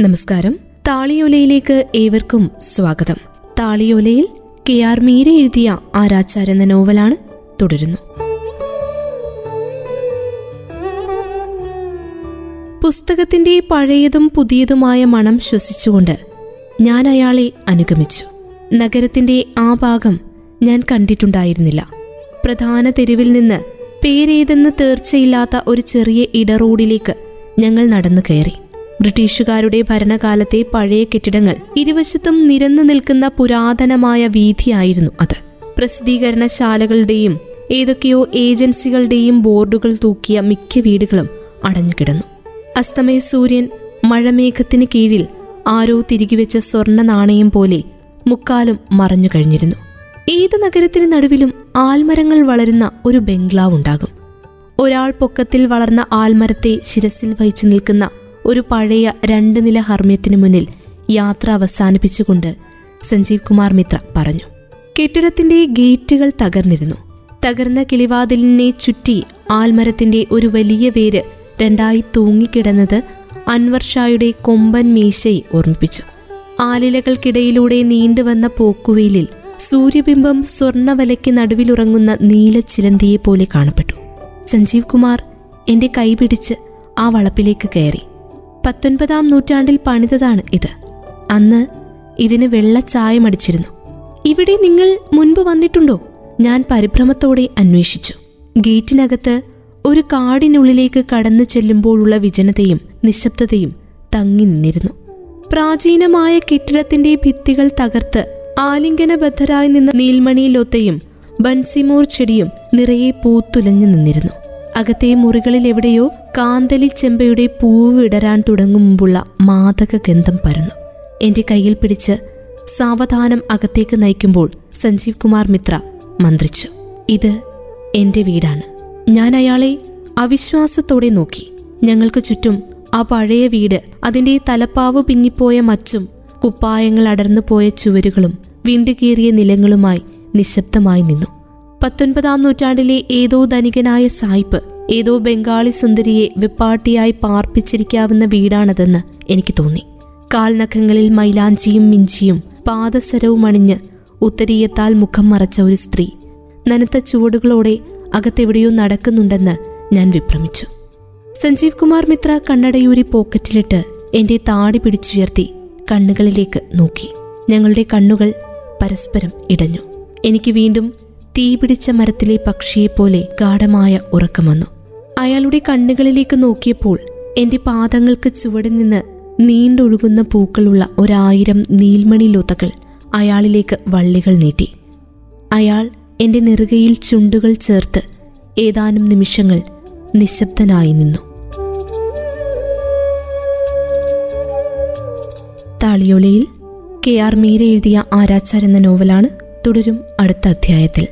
നമസ്കാരം. താളിയോലയിലേക്ക് ഏവർക്കും സ്വാഗതം. താളിയോലയിൽ കെ ആർ മീര എഴുതിയ ആരാച്ചാർ എന്ന നോവലാണ് തുടരുന്നു. പുസ്തകത്തിന്റെ പഴയതും പുതിയതുമായ മണം ശ്വസിച്ചുകൊണ്ട് ഞാൻ അയാളെ അനുഗമിച്ചു. നഗരത്തിന്റെ ആ ഭാഗം ഞാൻ കണ്ടിട്ടുണ്ടായിരുന്നില്ല. പ്രധാന തെരുവിൽ നിന്ന് പേരേതെന്ന് തീർച്ചയില്ലാത്ത ഒരു ചെറിയ ഇടറോഡിലേക്ക് ഞങ്ങൾ നടന്നു കയറി. ബ്രിട്ടീഷുകാരുടെ ഭരണകാലത്തെ പഴയ കെട്ടിടങ്ങൾ. ഇരുവശത്തും നിരന്നു നിൽക്കുന്ന പുരാതനമായ വീതിയായിരുന്നു അത്. പ്രസിദ്ധീകരണശാലകളുടെയും ഏതൊക്കെയോ ഏജൻസികളുടെയും ബോർഡുകൾ തൂക്കിയ മിക്ക വീടുകളും അടഞ്ഞുകിടന്നു. അസ്തമയ സൂര്യൻ മഴമേഘത്തിന് കീഴിൽ ആരോ തിരികെ വെച്ച സ്വർണ നാണയം പോലെ മുക്കാലും മറഞ്ഞു കഴിഞ്ഞിരുന്നു. ഏത് നഗരത്തിന് നടുവിലും ആൽമരങ്ങൾ വളരുന്ന ഒരു ബംഗ്ലാവ് ഉണ്ടാകും ഒരാൾ പൊക്കത്തിൽ വളർന്ന ആൽമരത്തെ ശിരസിൽ വഹിച്ചു നിൽക്കുന്ന ഒരു പഴയ രണ്ട് നില ഹർമ്മ്യത്തിനു മുന്നിൽ യാത്ര അവസാനിപ്പിച്ചുകൊണ്ട് സഞ്ജീവ് കുമാർ മിത്ര പറഞ്ഞു. കെട്ടിടത്തിന്റെ ഗേറ്റുകൾ തകർന്നിരുന്നു. തകർന്ന കിളിവാതിലിനെ ചുറ്റി ആൽമരത്തിന്റെ ഒരു വലിയ വേര് രണ്ടായി തൂങ്ങിക്കിടന്നത് അൻവർഷായുടെ കൊമ്പൻ മീശയെ ഓർമ്മിപ്പിച്ചു. ആലിലകൾക്കിടയിലൂടെ നീണ്ടുവന്ന പോക്കുവെയിലിൽ സൂര്യബിംബം സ്വർണവലയ്ക്ക് നടുവിലുറങ്ങുന്ന നീല ചിലന്തിയെ പോലെ കാണപ്പെട്ടു. സഞ്ജീവ് കുമാർ എന്റെ കൈപിടിച്ച് ആ വളപ്പിലേക്ക് കയറി. പത്തൊൻപതാം നൂറ്റാണ്ടിൽ പണിതതാണ് ഇത്. അന്ന് ഇതിന് വെള്ളച്ചായമടിച്ചിരുന്നു ഇവിടെ നിങ്ങൾ മുൻപ് വന്നിട്ടുണ്ടോ? ഞാൻ പരിഭ്രമത്തോടെ അന്വേഷിച്ചു. ഗേറ്റിനകത്ത് ഒരു കാടിനുള്ളിലേക്ക് കടന്നു ചെല്ലുമ്പോഴുള്ള വിജനതയും നിശബ്ദതയും തങ്ങി നിന്നിരുന്നു. പ്രാചീനമായ കെട്ടിടത്തിന്റെ ഭിത്തികൾ തകർത്ത് ആലിംഗനബദ്ധരായി നിന്ന നീൽമണിയിലൊത്തയും ബൻസിമോർ ചെടിയും നിറയെ പൂത്തുലഞ്ഞു നിന്നിരുന്നു. അകത്തെ മുറികളിൽ എവിടെയോ കാന്തലി ചെമ്പയുടെ പൂവ് ഇടരാൻ തുടങ്ങും മുമ്പുള്ള മാതക ഗന്ധം പരന്നു. എന്റെ കയ്യിൽ പിടിച്ച് സാവധാനം അകത്തേക്ക് നയിക്കുമ്പോൾ സഞ്ജീവ് കുമാർ മിത്ര മന്ത്രിച്ചു ഇത് എന്റെ വീടാണ്. ഞാൻ അയാളെ അവിശ്വാസത്തോടെ നോക്കി. ഞങ്ങൾക്ക് ചുറ്റും ആ പഴയ വീട് അതിന്റെ തലപ്പാവ് പിന്നിപ്പോയ മച്ചും കുപ്പായങ്ങൾ അടർന്നു പോയ ചുവരുകളും വിണ്ടുകീറിയ നിലങ്ങളുമായി നിശബ്ദമായി നിന്നു. പത്തൊൻപതാം നൂറ്റാണ്ടിലെ ഏതോ ധനികനായ സായിപ്പ് ഏതോ ബംഗാളി സുന്ദരിയെ വെപ്പാട്ടിയായി പാർപ്പിച്ചിരിക്കാവുന്ന വീടാണതെന്ന് എനിക്ക് തോന്നി. കാൽനഖങ്ങളിൽ മൈലാഞ്ചിയും മിഞ്ചിയും പാദസരവും അണിഞ്ഞ് ഉത്തരീയത്താൽ മുഖം മറച്ച ഒരു സ്ത്രീ. നനുത്ത ചുവടുകളോടെ അകത്തെവിടെയോ നടക്കുന്നുണ്ടെന്ന് ഞാൻ വിഭ്രമിച്ചു. സഞ്ജീവ് കുമാർ മിത്ര കണ്ണടയൂരി പോക്കറ്റിലിട്ട് എന്റെ താടി പിടിച്ചുയർത്തി കണ്ണുകളിലേക്ക് നോക്കി. ഞങ്ങളുടെ കണ്ണുകൾ പരസ്പരം ഇടഞ്ഞു. എനിക്ക് വീണ്ടും തീപിടിച്ച മരത്തിലെ പക്ഷിയെപ്പോലെ ഗാഠമായ ഉറക്കം വന്നു. അയാളുടെ കണ്ണുകളിലേക്ക് നോക്കിയപ്പോൾ എന്റെ പാദങ്ങൾക്ക് ചുവടിൽ നിന്ന് നീണ്ടൊഴുകുന്ന പൂക്കളുള്ള ഒരായിരം നീൽമണി ലൊത്തകൾ അയാളിലേക്ക് വള്ളികൾ നീട്ടി. അയാൾ എന്റെ നെറുകയിൽ ചുണ്ടുകൾ ചേർത്ത് ഏതാനും നിമിഷങ്ങൾ നിശബ്ദനായി നിന്നു. താളിയോലയിൽ കെ ആർ മീര എഴുതിയ ആരാച്ചാർ എന്ന നോവലാണ് തുടരും അടുത്ത അധ്യായത്തിൽ.